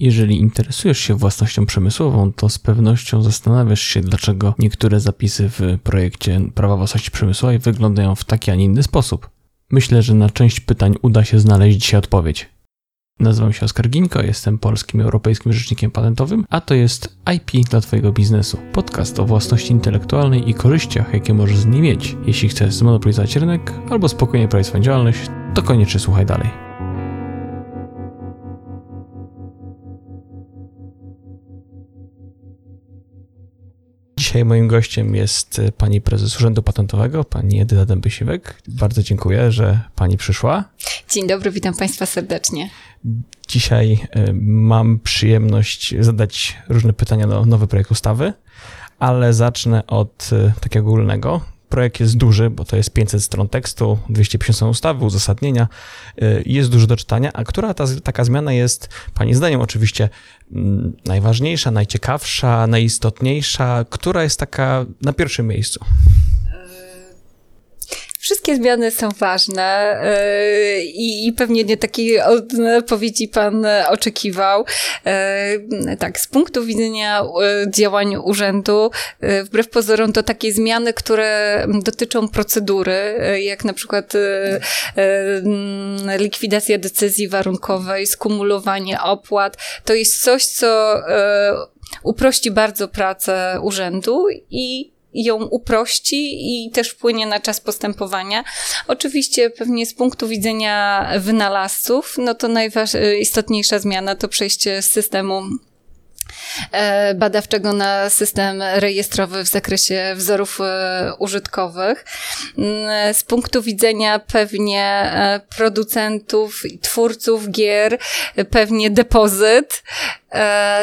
Jeżeli interesujesz się własnością przemysłową, to z pewnością zastanawiasz się, dlaczego niektóre zapisy w projekcie prawa własności przemysłowej wyglądają w taki, a nie inny sposób. Myślę, że na część pytań uda się znaleźć dzisiaj odpowiedź. Nazywam się Oskar Ginko, jestem polskim europejskim rzecznikiem patentowym, a to jest IP dla Twojego biznesu. Podcast o własności intelektualnej i korzyściach, jakie możesz z niej mieć. Jeśli chcesz zmonopolizować rynek albo spokojnie prowadzić swoją działalność, to koniecznie słuchaj dalej. Dzisiaj moim gościem jest e, pani prezes Urzędu Patentowego, pani Edyta Dębysiwek. Bardzo dziękuję, że pani przyszła. Dzień dobry, witam państwa serdecznie. Dzisiaj e, mam przyjemność zadać różne pytania do nowy projekt ustawy, ale zacznę od e, takiego ogólnego. Projekt jest duży, bo to jest 500 stron tekstu, 250 stron ustawy, uzasadnienia i jest dużo do czytania. A która ta, taka zmiana jest, Pani zdaniem oczywiście, mm, najważniejsza, najciekawsza, najistotniejsza? Która jest taka na pierwszym miejscu? Wszystkie zmiany są ważne yy, i pewnie nie takiej odpowiedzi pan oczekiwał. Yy, tak, z punktu widzenia yy, działań urzędu, wbrew pozorom to takie zmiany, które dotyczą procedury, jak na przykład likwidacja decyzji warunkowej, skumulowanie opłat, to jest coś, co uprości bardzo pracę urzędu i ją uprości i też wpłynie na czas postępowania. Oczywiście pewnie z punktu widzenia wynalazców, no to najistotniejsza zmiana to przejście z systemu E, badawczego na system rejestrowy w zakresie wzorów e, użytkowych. Mm, z punktu widzenia pewnie e, producentów i twórców gier, pewnie depozyt.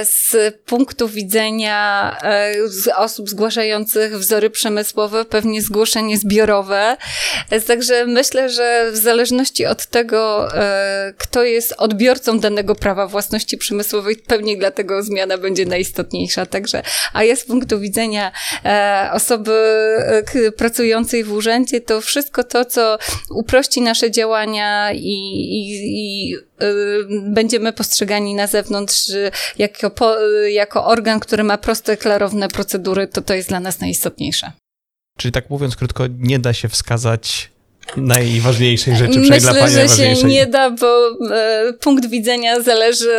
Z punktu widzenia osób zgłaszających wzory przemysłowe, pewnie zgłoszenie zbiorowe. Także myślę, że w zależności od tego, kto jest odbiorcą danego prawa własności przemysłowej, pewnie dlatego zmiana będzie najistotniejsza. Także, a jest z punktu widzenia e, osoby e, pracującej w urzędzie, to wszystko to, co uprości nasze działania i, i, i e, będziemy postrzegani na zewnątrz jako, po, jako organ, który ma proste, klarowne procedury, to to jest dla nas najistotniejsze. Czyli tak mówiąc krótko, nie da się wskazać najważniejszej rzeczy, Myślę, dla Pani że się nie da, bo e, punkt widzenia zależy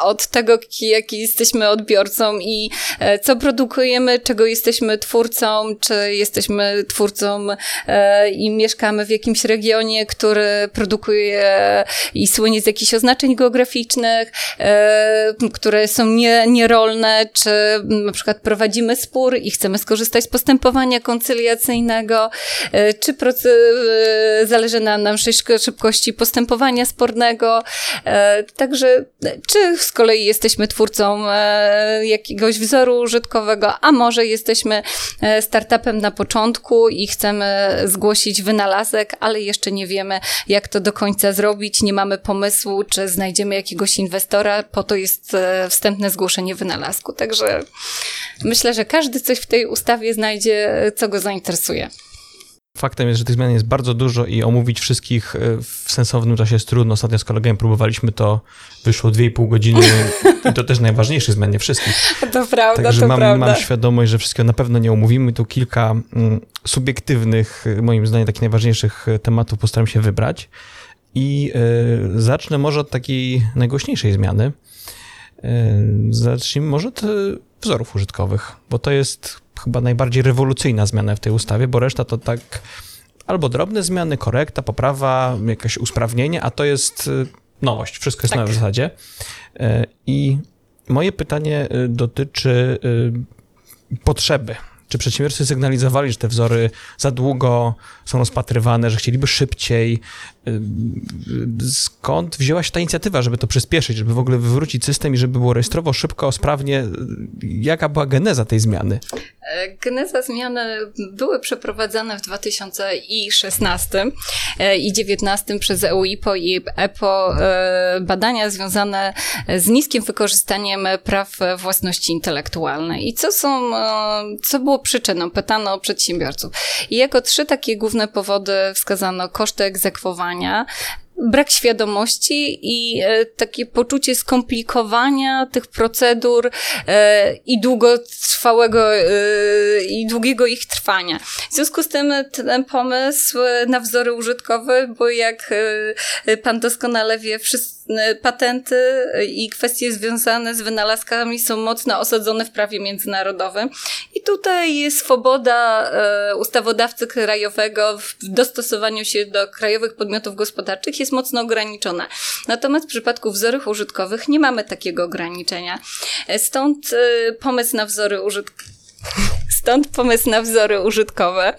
od tego, jaki jesteśmy odbiorcą i e, co produkujemy, czego jesteśmy twórcą, czy jesteśmy twórcą e, i mieszkamy w jakimś regionie, który produkuje i słynie z jakichś oznaczeń geograficznych, e, które są nie, nierolne, czy na przykład prowadzimy spór i chcemy skorzystać z postępowania koncyliacyjnego, e, czy proces zależy nam na szybkości postępowania spornego. E, także, czy z kolei jesteśmy twórcą e, jakiegoś wzoru użytkowego, a może jesteśmy e, startupem na początku i chcemy zgłosić wynalazek, ale jeszcze nie wiemy, jak to do końca zrobić, nie mamy pomysłu, czy znajdziemy jakiegoś inwestora, po to jest wstępne zgłoszenie wynalazku. Także myślę, że każdy coś w tej ustawie znajdzie, co go zainteresuje. Faktem jest, że tych zmian jest bardzo dużo i omówić wszystkich e, w sensownym czasie jest trudno. Ostatnio z kolegami próbowaliśmy to, wyszło 2,5 godziny i to też najważniejsze zmiany wszystkich. To prawda, Także to mam, prawda. mam świadomość, że wszystkiego na pewno nie omówimy. Tu kilka mm, subiektywnych, e, moim zdaniem, takich najważniejszych e, tematów postaram się wybrać. I zacznę może od takiej najgłośniejszej zmiany. Zacznijmy może od wzorów użytkowych, bo to jest chyba najbardziej rewolucyjna zmiana w tej ustawie, bo reszta to tak albo drobne zmiany, korekta, poprawa, jakieś usprawnienie, a to jest y, nowość. Wszystko jest tak. nowe w zasadzie. Y, I moje pytanie y, dotyczy potrzeby czy przedsiębiorcy sygnalizowali, że te wzory za długo są rozpatrywane, że chcieliby szybciej? Skąd wzięła się ta inicjatywa, żeby to przyspieszyć, żeby w ogóle wywrócić system i żeby było rejestrowo, szybko, sprawnie? Jaka była geneza tej zmiany? E, geneza zmiany były przeprowadzane w 2016 e, i 2019 przez EUIPO i EPO e, badania związane z niskim wykorzystaniem praw własności intelektualnej. I co są, co było przyczyną? Pytano przedsiębiorców. I jako trzy takie główne powody wskazano koszty egzekwowania, działania, brak świadomości i e, takie poczucie skomplikowania tych procedur e, i długotrwałego e, i długiego ich trwania. W związku z tym ten pomysł na wzory użytkowe, bo jak pan doskonale wie, wszyscy patenty i kwestie związane z wynalazkami są mocno osadzone w prawie międzynarodowym. I tutaj jest swoboda ustawodawcy krajowego w dostosowaniu się do krajowych podmiotów gospodarczych jest mocno ograniczona. Natomiast w przypadku wzorów użytkowych nie mamy takiego ograniczenia. Stąd y, pomysł na wzory użytkowe Stąd pomysł na wzory użytkowe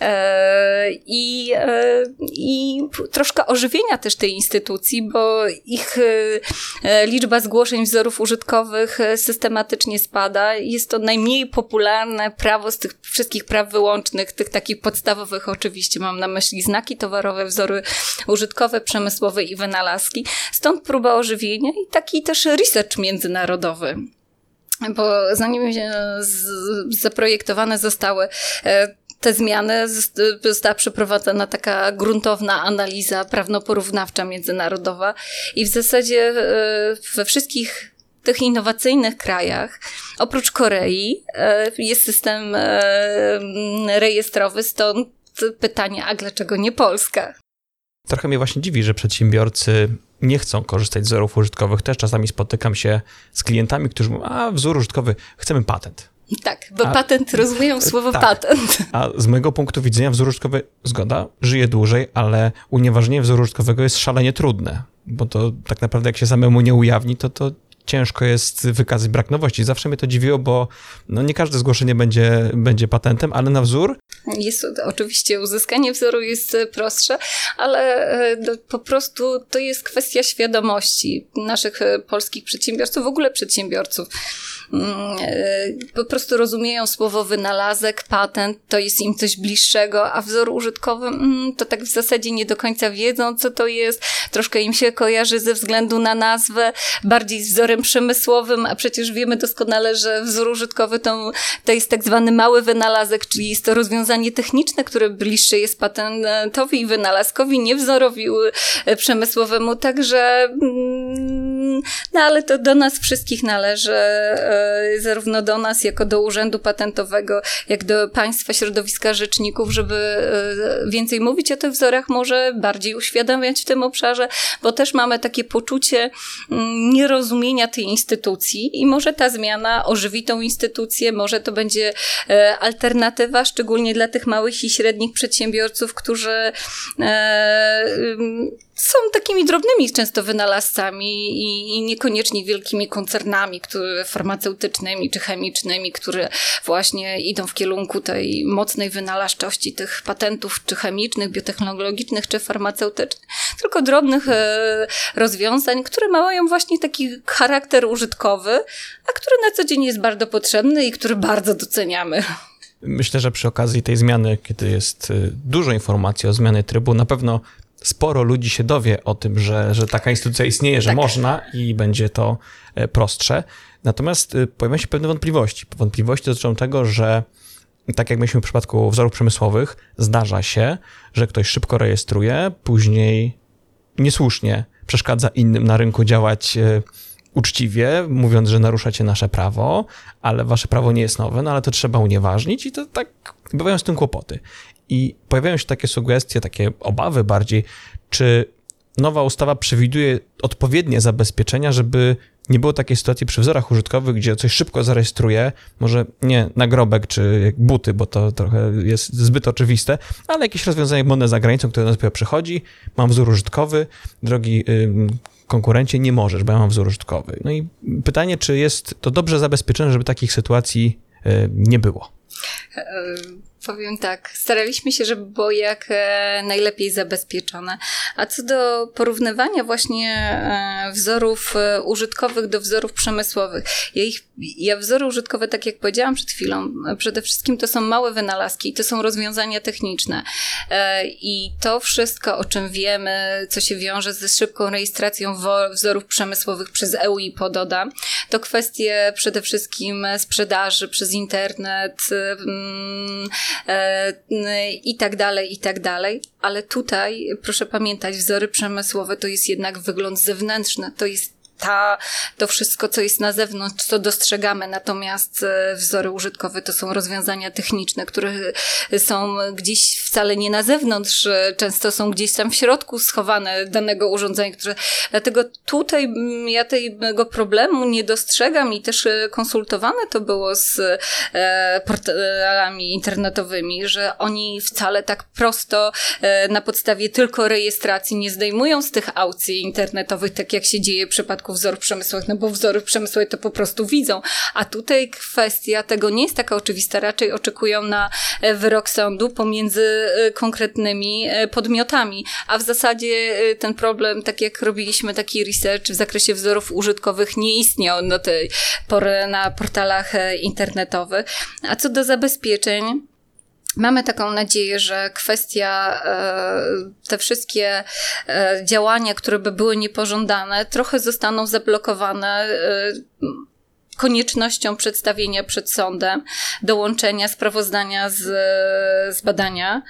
e, i, e, i troszkę ożywienia też tej instytucji, bo ich e, liczba zgłoszeń wzorów użytkowych systematycznie spada. Jest to najmniej popularne prawo z tych wszystkich praw wyłącznych, tych takich podstawowych oczywiście, mam na myśli znaki towarowe, wzory użytkowe, przemysłowe i wynalazki. Stąd próba ożywienia i taki też research międzynarodowy bo zanim zaprojektowane zostały e, te zmiany, została przeprowadzona taka gruntowna analiza prawno-porównawcza międzynarodowa i w zasadzie e, we wszystkich tych innowacyjnych krajach, oprócz Korei, e, jest system rejestrowy, stąd pytanie, a dlaczego nie Polska? Trochę mnie właśnie dziwi, że przedsiębiorcy nie chcą korzystać z wzorów użytkowych. Też czasami spotykam się z klientami, którzy mówią, a wzór użytkowy, chcemy patent. Tak, bo a, patent, rozumieją słowo tak, patent. A z mojego punktu widzenia wzór użytkowy, zgoda, żyje dłużej, ale unieważnienie wzoru użytkowego jest szalenie trudne, bo to tak naprawdę jak się samemu nie ujawni, to to ciężko jest wykazać brak nowości. Zawsze mnie to dziwiło, bo no nie każde zgłoszenie będzie, będzie patentem, ale na wzór jest oczywiście uzyskanie wzoru jest prostsze, ale e, no, po prostu to jest kwestia świadomości naszych e, polskich przedsiębiorców, w ogóle przedsiębiorców. Mm, e, po prostu rozumieją słowo wynalazek, patent, to jest im coś bliższego, a wzór użytkowy mm, to tak w zasadzie nie do końca wiedzą, co to jest. Troszkę im się kojarzy ze względu na nazwę, bardziej z wzorem przemysłowym, a przecież wiemy doskonale, że wzór użytkowy to, to jest tak zwany mały wynalazek, czyli jest to rozwiązanie techniczne, które bliższe jest patentowi i wynalazkowi, nie wzorowi e, przemysłowemu, także mm, no ale to do nas wszystkich należy e, zarówno do nas, jako do Urzędu Patentowego, jak do Państwa Środowiska Rzeczników, żeby e, więcej mówić o tych wzorach, może bardziej uświadamiać w tym obszarze, bo też mamy takie poczucie mm, nierozumienia tej instytucji i może ta zmiana ożywi tą instytucję, może to będzie e, alternatywa, szczególnie dla tych małych i średnich przedsiębiorców, którzy e, są takimi drobnymi często wynalazcami i, i niekoniecznie wielkimi koncernami które, farmaceutycznymi czy chemicznymi, które właśnie idą w kierunku tej mocnej wynalazczości tych patentów czy chemicznych, biotechnologicznych czy farmaceutycznych, tylko drobnych e, rozwiązań, które mają właśnie taki charakter użytkowy, a który na co dzień jest bardzo potrzebny i który bardzo doceniamy. Myślę, że przy okazji tej zmiany, kiedy jest e, dużo informacji o zmianie trybu, na pewno sporo ludzi się dowie o tym, że, że taka instytucja istnieje, że tak. można i będzie to e, prostsze. Natomiast e, pojawiają się pewne wątpliwości. Wątpliwości dotyczą tego, że tak jak myśmy w przypadku wzorów przemysłowych, zdarza się, że ktoś szybko rejestruje, później niesłusznie przeszkadza innym na rynku działać e, uczciwie, mówiąc, że naruszacie nasze prawo, ale wasze prawo nie jest nowe, no ale to trzeba unieważnić i to tak bywają z tym kłopoty. I pojawiają się takie sugestie, takie obawy bardziej, czy nowa ustawa przewiduje odpowiednie zabezpieczenia, żeby nie było takiej sytuacji przy wzorach użytkowych, gdzie coś szybko zarejestruje, może nie nagrobek czy buty, bo to trochę jest zbyt oczywiste, ale jakieś rozwiązanie modne za granicą, które nas przychodzi, mam wzór użytkowy, drogi konkurencie, nie możesz, bo ja mam wzór użytkowy. No i pytanie, czy jest to dobrze zabezpieczone, żeby takich sytuacji y, nie było? Powiem tak, staraliśmy się, żeby było jak e, najlepiej zabezpieczone. A co do porównywania właśnie e, wzorów e, użytkowych do wzorów przemysłowych. Ja, ich, ja wzory użytkowe, tak jak powiedziałam przed chwilą, przede wszystkim to są małe wynalazki i to są rozwiązania techniczne. I to wszystko, o czym wiemy, co się wiąże ze szybką rejestracją wzorów przemysłowych przez EU i Pododa, to kwestie przede wszystkim sprzedaży przez internet, mm, i tak dalej, i tak dalej. Ale tutaj, proszę pamiętać, wzory przemysłowe to jest jednak wygląd zewnętrzny, to jest ta, to wszystko, co jest na zewnątrz, co dostrzegamy, natomiast e, wzory użytkowe to są rozwiązania techniczne, które są gdzieś wcale nie na zewnątrz, e, często są gdzieś tam w środku schowane danego urządzenia, które, dlatego tutaj ja tego problemu nie dostrzegam i też e, konsultowane to było z portalami internetowymi, że oni wcale tak prosto na podstawie tylko rejestracji nie zdejmują z tych aukcji internetowych, tak jak się dzieje w przypadku wzorów przemysłowych, no bo wzory przemysłowe to po prostu widzą. A tutaj kwestia tego nie jest taka oczywista, raczej oczekują na e, wyrok sądu pomiędzy e, konkretnymi e, podmiotami. A w zasadzie ten problem, tak jak robiliśmy taki research w zakresie wzorów użytkowych, nie istniał do tej pory na portalach internetowych. A co do zabezpieczeń, Mamy taką nadzieję, że kwestia, e, te wszystkie e, działania, które by były niepożądane, trochę zostaną zablokowane e, koniecznością przedstawienia przed sądem, dołączenia sprawozdania z, z badania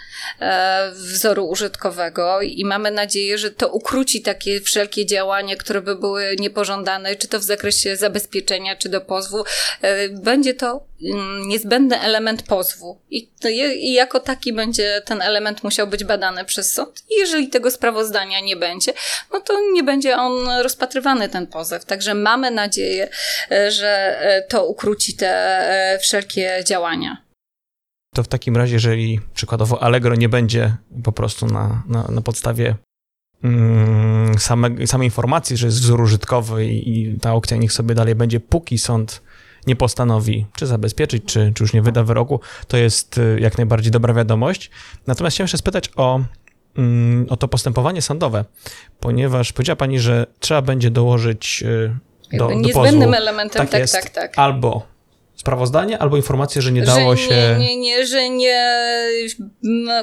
wzoru użytkowego i mamy nadzieję, że to ukróci takie wszelkie działania, które by były niepożądane, czy to w zakresie zabezpieczenia, czy do pozwu. Będzie to niezbędny element pozwu i, i jako taki będzie ten element musiał być badany przez sąd. I jeżeli tego sprawozdania nie będzie, no to nie będzie on rozpatrywany, ten pozew. Także mamy nadzieję, e, że E, to ukróci te e, wszelkie działania. To w takim razie, jeżeli przykładowo Allegro nie będzie po prostu na, na, na podstawie mm, same, samej informacji, że jest wzór użytkowy i, i ta aukcja niech sobie dalej będzie, póki sąd nie postanowi czy zabezpieczyć, czy, czy już nie wyda wyroku, to jest e, jak najbardziej dobra wiadomość. Natomiast chciałem jeszcze spytać o, mm, o to postępowanie sądowe, ponieważ powiedziała Pani, że trzeba będzie dołożyć do, do niezbędnym pozwu. elementem, tak, tak, jest. tak, tak. Albo sprawozdanie, albo informacje, że nie dało że się. Nie, nie, nie, że nie,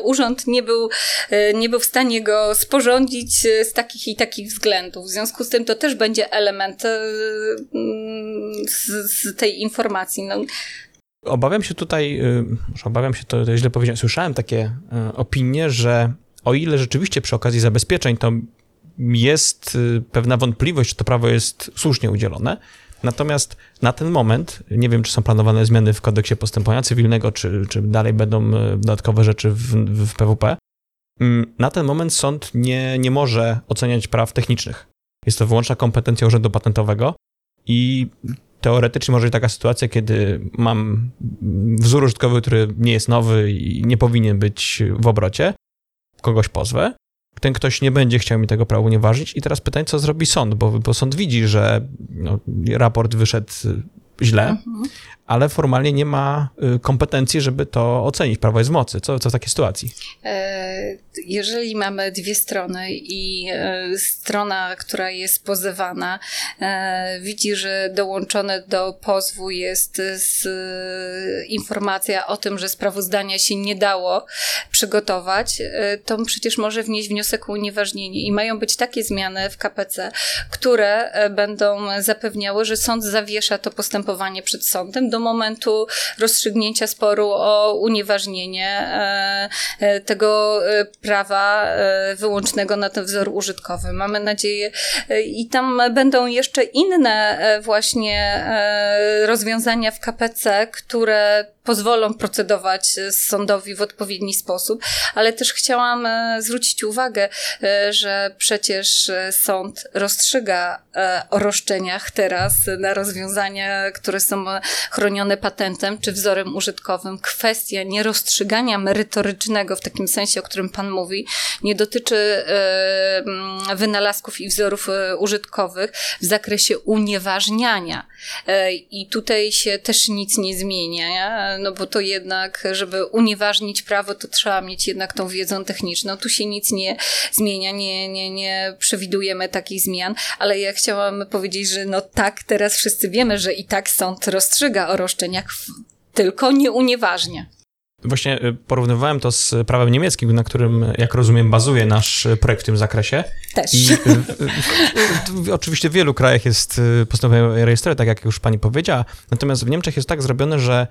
urząd nie był, e, nie był w stanie go sporządzić e, z takich i takich względów. W związku z tym to też będzie element e, z, z tej informacji. No. Obawiam się tutaj, obawiam się, to, to źle powiedziałem, słyszałem takie opinie, że o ile rzeczywiście przy okazji zabezpieczeń to jest pewna wątpliwość, czy to prawo jest słusznie udzielone. Natomiast na ten moment, nie wiem, czy są planowane zmiany w kodeksie postępowania cywilnego, czy, czy dalej będą y, dodatkowe rzeczy w, w PWP. Mm, na ten moment sąd nie, nie może oceniać praw technicznych. Jest to wyłączna kompetencja Urzędu Patentowego i teoretycznie może być taka sytuacja, kiedy mam wzór użytkowy, który nie jest nowy i nie powinien być w obrocie, kogoś pozwę, ten ktoś nie będzie chciał mi tego prawa unieważnić. I teraz pytanie, co zrobi sąd, bo, bo sąd widzi, że no, raport wyszedł źle, mhm ale formalnie nie ma y, kompetencji, żeby to ocenić. Prawo jest w mocy. Co, co w takiej sytuacji? E, jeżeli mamy dwie strony i e, strona, która jest pozywana, e, widzi, że dołączone do pozwu jest informacja o tym, że sprawozdania się nie dało przygotować, to przecież może wnieść wniosek o unieważnienie. I mają być takie zmiany w KPC, które będą zapewniały, że sąd zawiesza to postępowanie przed sądem do momentu rozstrzygnięcia sporu o unieważnienie e, e, tego e, prawa wyłącznego na ten wzór użytkowy. Mamy nadzieję i tam będą jeszcze inne właśnie rozwiązania w KPC, które pozwolą procedować sądowi w odpowiedni sposób, ale też chciałam zwrócić uwagę, że przecież sąd rozstrzyga o roszczeniach teraz na rozwiązania, które są chronione patentem czy wzorem użytkowym. Kwestia nierozstrzygania merytorycznego w takim sensie, o którym Pan mówi, nie dotyczy e, wynalazków i wzorów e, użytkowych w zakresie unieważniania. E, I tutaj się też nic nie zmienia, no bo to jednak, żeby unieważnić prawo, to trzeba mieć jednak tą wiedzą techniczną. Tu się nic nie zmienia, nie, nie, nie przewidujemy takich zmian, ale ja chciałam powiedzieć, że no tak, teraz wszyscy wiemy, że i tak sąd rozstrzyga o roszczeniach, tylko nie unieważnia. Właśnie y, porównywałem to z prawem niemieckim, na którym, jak rozumiem, bazuje nasz projekt w tym zakresie. Też. I, y, y, oczywiście w wielu krajach jest postępowanie rejestrowe, tak jak już pani powiedziała. Natomiast w Niemczech jest tak zrobione, że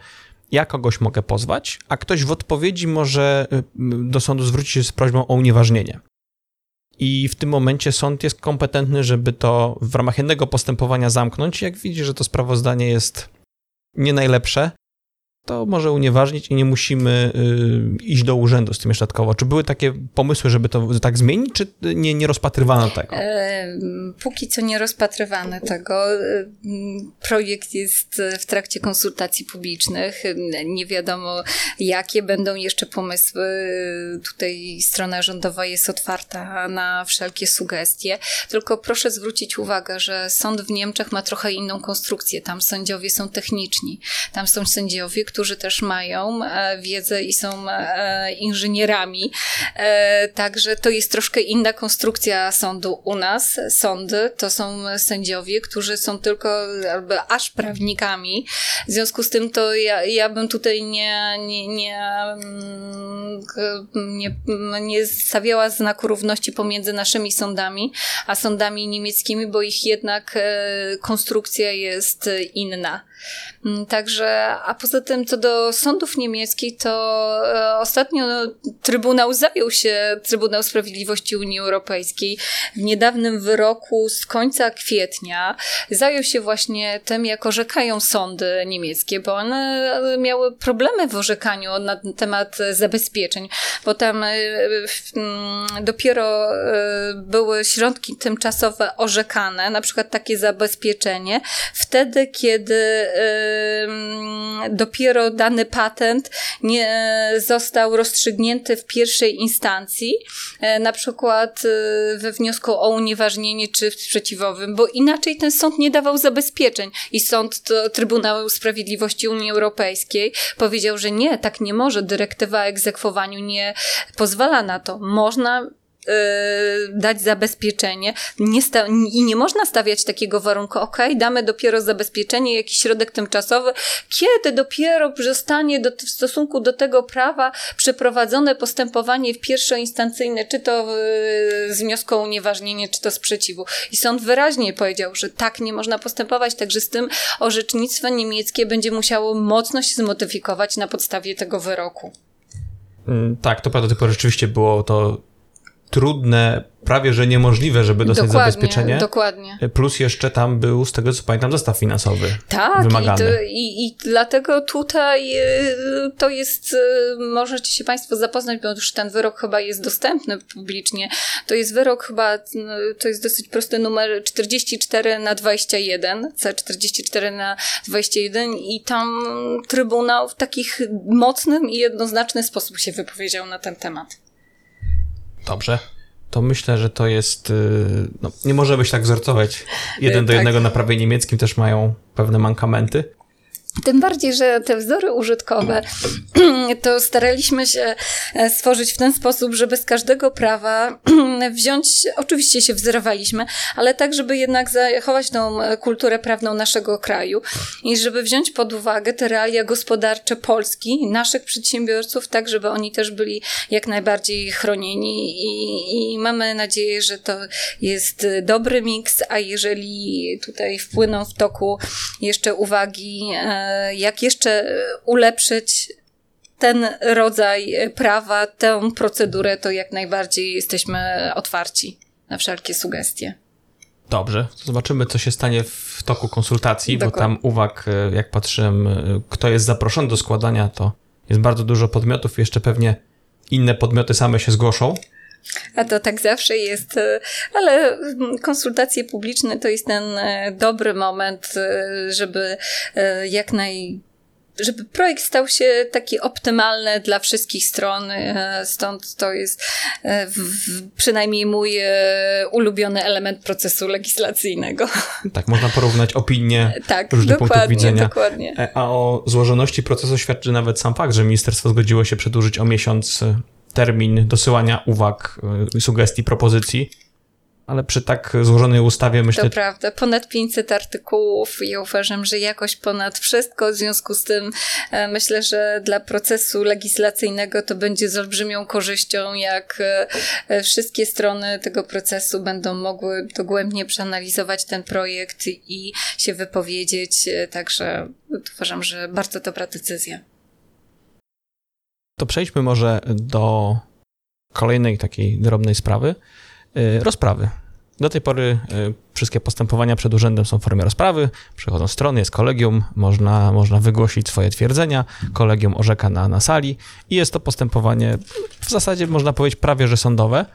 ja kogoś mogę pozwać, a ktoś w odpowiedzi może y, do sądu zwrócić się z prośbą o unieważnienie. I w tym momencie sąd jest kompetentny, żeby to w ramach jednego postępowania zamknąć. Jak widzi, że to sprawozdanie jest nie najlepsze, to może unieważnić i nie musimy y, iść do urzędu z tym jeszcze dodatkowo. Czy były takie pomysły, żeby to tak zmienić, czy nie, nie rozpatrywano tego? E, póki co nie rozpatrywano tego. E, projekt jest w trakcie konsultacji publicznych. Nie wiadomo, jakie będą jeszcze pomysły. Tutaj strona rządowa jest otwarta na wszelkie sugestie. Tylko proszę zwrócić uwagę, że sąd w Niemczech ma trochę inną konstrukcję. Tam sędziowie są techniczni. Tam są sędziowie, którzy którzy też mają e, wiedzę i są e, inżynierami. E, także to jest troszkę inna konstrukcja sądu u nas. Sądy to są sędziowie, którzy są tylko albo aż prawnikami. W związku z tym to ja, ja bym tutaj nie, nie, nie, mm, nie, nie stawiała znaku równości pomiędzy naszymi sądami, a sądami niemieckimi, bo ich jednak konstrukcja jest inna. Mm, także, a poza tym, co do sądów niemieckich, to e, ostatnio Trybunał zajął się, Trybunał Sprawiedliwości Unii Europejskiej w niedawnym wyroku z końca kwietnia. Zajął się właśnie tym, jak orzekają sądy niemieckie, bo one miały problemy w orzekaniu na temat zabezpieczeń, bo tam e, mm, dopiero e, były środki tymczasowe orzekane, na przykład takie zabezpieczenie, wtedy, kiedy dopiero dany patent nie został rozstrzygnięty w pierwszej instancji, e, na przykład e, we wniosku o unieważnienie czy sprzeciwowym, bo inaczej ten sąd nie dawał zabezpieczeń i sąd Trybunału Sprawiedliwości Unii Europejskiej powiedział, że nie, tak nie może, dyrektywa egzekwowaniu nie pozwala na to. Można Y, dać zabezpieczenie nie i nie można stawiać takiego warunku, ok, damy dopiero zabezpieczenie, jakiś środek tymczasowy, kiedy dopiero zostanie do, w stosunku do tego prawa przeprowadzone postępowanie pierwszoinstancyjne, czy to y, z wniosku o unieważnienie, czy to sprzeciwu. I sąd wyraźnie powiedział, że tak nie można postępować, także z tym orzecznictwo niemieckie będzie musiało mocno się zmodyfikować na podstawie tego wyroku. Mm, tak, to prawda, tylko rzeczywiście było to trudne, prawie że niemożliwe, żeby dostać dokładnie, zabezpieczenie. Dokładnie. Plus jeszcze tam był, z tego co pamiętam, zestaw finansowy. Tak, wymagany. I, to, i, i dlatego tutaj y, to jest, y, możecie się Państwo zapoznać, bo już ten wyrok chyba jest dostępny publicznie. To jest wyrok chyba, y, to jest dosyć prosty numer 44 na 21, C44 na 21 i tam Trybunał w takich mocnym i jednoznaczny sposób się wypowiedział na ten temat. Dobrze. To myślę, że to jest. Y, no, nie możemy się tak wzorcować. Jeden do tak. jednego na prawie niemieckim też mają pewne mankamenty. Tym bardziej, że te wzory użytkowe to staraliśmy się e, stworzyć w ten sposób, żeby z każdego prawa wziąć, oczywiście się wzorowaliśmy, ale tak, żeby jednak zachować tą e, kulturę prawną naszego kraju i żeby wziąć pod uwagę te realia gospodarcze Polski, naszych przedsiębiorców, tak, żeby oni też byli jak najbardziej chronieni i, i mamy nadzieję, że to jest dobry miks, a jeżeli tutaj wpłyną w toku jeszcze uwagi e, jak jeszcze ulepszyć ten rodzaj prawa, tę procedurę, to jak najbardziej jesteśmy otwarci na wszelkie sugestie. Dobrze, zobaczymy, co się stanie w toku konsultacji, Dokładnie. bo tam uwag, e, jak patrzyłem, e, kto jest zaproszony do składania, to jest bardzo dużo podmiotów, jeszcze pewnie inne podmioty same się zgłoszą. A to tak zawsze jest, e, ale konsultacje publiczne to jest ten e, dobry moment, e, żeby jak naj żeby projekt stał się taki optymalny dla wszystkich stron, stąd to jest przynajmniej mój ulubiony element procesu legislacyjnego. Tak, można porównać opinie tak, różnych punktów widzenia. Dokładnie. A o złożoności procesu świadczy nawet sam fakt, że ministerstwo zgodziło się przedłużyć o miesiąc termin dosyłania uwag, y, sugestii, propozycji. Ale przy tak złożonej ustawie myślę... To prawda, ponad 500 artykułów i ja uważam, że jakoś ponad wszystko, w związku z tym e, myślę, że dla procesu legislacyjnego to będzie z olbrzymią korzyścią, jak e, wszystkie strony tego procesu będą mogły dogłębnie przeanalizować ten projekt i się wypowiedzieć, e, także uważam, że bardzo dobra decyzja. To przejdźmy może do kolejnej takiej drobnej sprawy. Y, rozprawy. Do tej pory y, wszystkie postępowania przed urzędem są w formie rozprawy. Przychodzą strony, jest kolegium, można, można wygłosić swoje twierdzenia, kolegium orzeka na, na sali i jest to postępowanie w zasadzie można powiedzieć prawie że sądowe,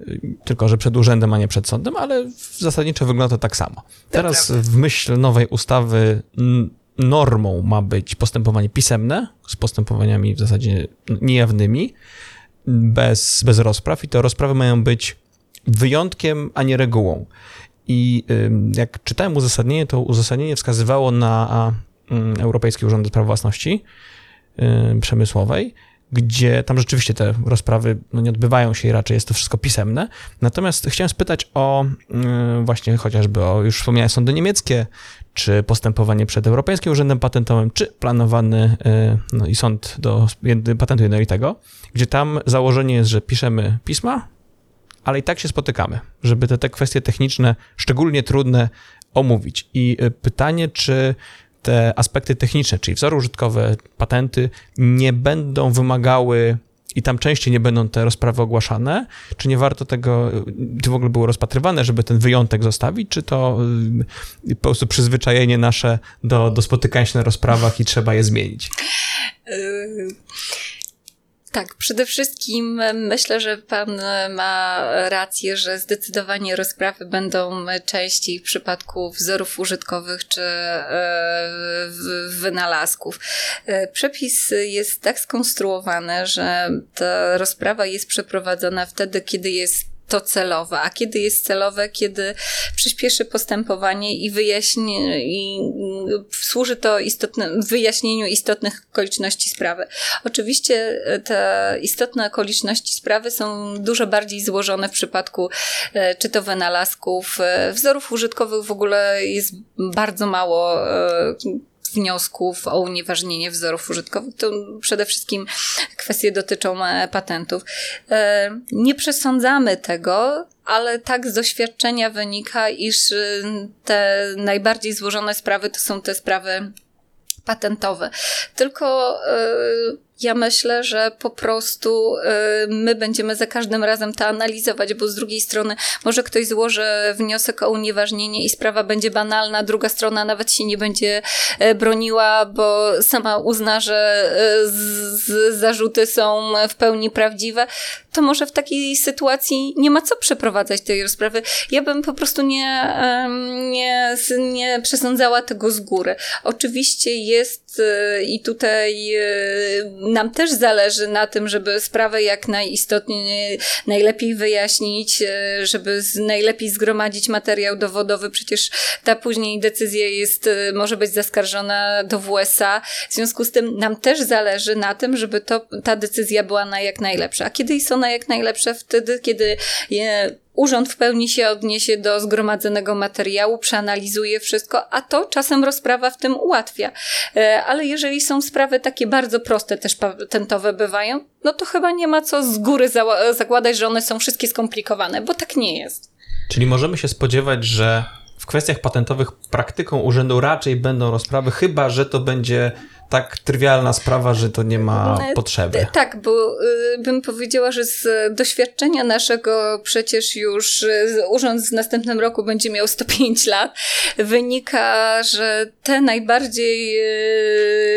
y, tylko że przed urzędem, a nie przed sądem, ale zasadniczo wygląda to tak samo. Teraz w myśl nowej ustawy normą ma być postępowanie pisemne z postępowaniami w zasadzie niejawnymi, bez, bez rozpraw i te rozprawy mają być wyjątkiem, a nie regułą. I jak czytałem uzasadnienie, to uzasadnienie wskazywało na Europejski Urząd Spraw Własności Przemysłowej, gdzie tam rzeczywiście te rozprawy no, nie odbywają się i raczej jest to wszystko pisemne. Natomiast chciałem spytać o właśnie chociażby o już wspomniane sądy niemieckie, czy postępowanie przed Europejskim Urzędem Patentowym, czy planowany no, i sąd do patentu jednolitego, gdzie tam założenie jest, że piszemy pisma, ale i tak się spotykamy, żeby te, te kwestie techniczne, szczególnie trudne, omówić. I y, pytanie, czy te aspekty techniczne, czyli wzory użytkowe, patenty, nie będą wymagały i tam częściej nie będą te rozprawy ogłaszane, czy nie warto tego, czy w ogóle było rozpatrywane, żeby ten wyjątek zostawić, czy to y, po prostu przyzwyczajenie nasze do, do spotykania się na rozprawach i trzeba je zmienić? Tak, przede wszystkim myślę, że Pan ma rację, że zdecydowanie rozprawy będą częściej w przypadku wzorów użytkowych czy e, wynalazków. E, przepis jest tak skonstruowany, że ta rozprawa jest przeprowadzona wtedy, kiedy jest to celowe, a kiedy jest celowe, kiedy przyspieszy postępowanie i wyjaśni, i służy to istotne, wyjaśnieniu istotnych okoliczności sprawy. Oczywiście e, te istotne okoliczności sprawy są dużo bardziej złożone w przypadku e, czy to wynalazków, e, wzorów użytkowych w ogóle jest bardzo mało wniosków o unieważnienie wzorów użytkowych. To przede wszystkim kwestie dotyczą e, patentów. E, nie przesądzamy tego, ale tak z doświadczenia wynika, iż e, te najbardziej złożone sprawy to są te sprawy patentowe. Tylko ja myślę, że po prostu y, my będziemy za każdym razem to analizować, bo z drugiej strony może ktoś złoży wniosek o unieważnienie i sprawa będzie banalna, druga strona nawet się nie będzie e, broniła, bo sama uzna, że e, z, zarzuty są w pełni prawdziwe, to może w takiej sytuacji nie ma co przeprowadzać tej rozprawy. Ja bym po prostu nie, nie, nie przesądzała tego z góry. Oczywiście jest e, i tutaj nam też zależy na tym, żeby sprawę jak najistotniej, najlepiej wyjaśnić, e, żeby najlepiej zgromadzić materiał dowodowy. Przecież ta później decyzja jest, e, może być zaskarżona do WSA. W związku z tym nam też zależy na tym, żeby to, ta decyzja była na jak najlepsza. A kiedy jest ona jak najlepsza? Wtedy, kiedy je, Urząd w pełni się odniesie do zgromadzonego materiału, przeanalizuje wszystko, a to czasem rozprawa w tym ułatwia. E, ale jeżeli są sprawy takie bardzo proste, też patentowe bywają, no to chyba nie ma co z góry zakładać, że one są wszystkie skomplikowane, bo tak nie jest. Czyli możemy się spodziewać, że w kwestiach patentowych praktyką urzędu raczej będą rozprawy, chyba że to będzie tak trywialna sprawa, że to nie ma e, potrzeby. Tak, bo y, bym powiedziała, że z doświadczenia naszego przecież już y, urząd w następnym roku będzie miał 105 lat, wynika, że te najbardziej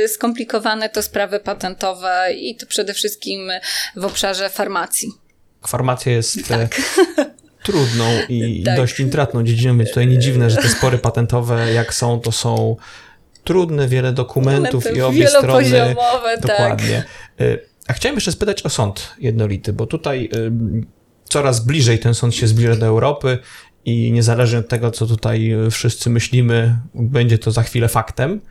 y, skomplikowane to sprawy patentowe i to przede wszystkim w obszarze farmacji. Farmacja jest e, tak. trudną i tak. dość intratną dziedziną, więc tutaj nie dziwne, że te spory patentowe jak są, to są trudne, wiele dokumentów i obie strony. Tak. Dokładnie. Tak. A chciałem jeszcze spytać o sąd jednolity, bo tutaj y, coraz bliżej ten sąd się zbliża do Europy i niezależnie od tego, co tutaj wszyscy myślimy, będzie to za chwilę faktem.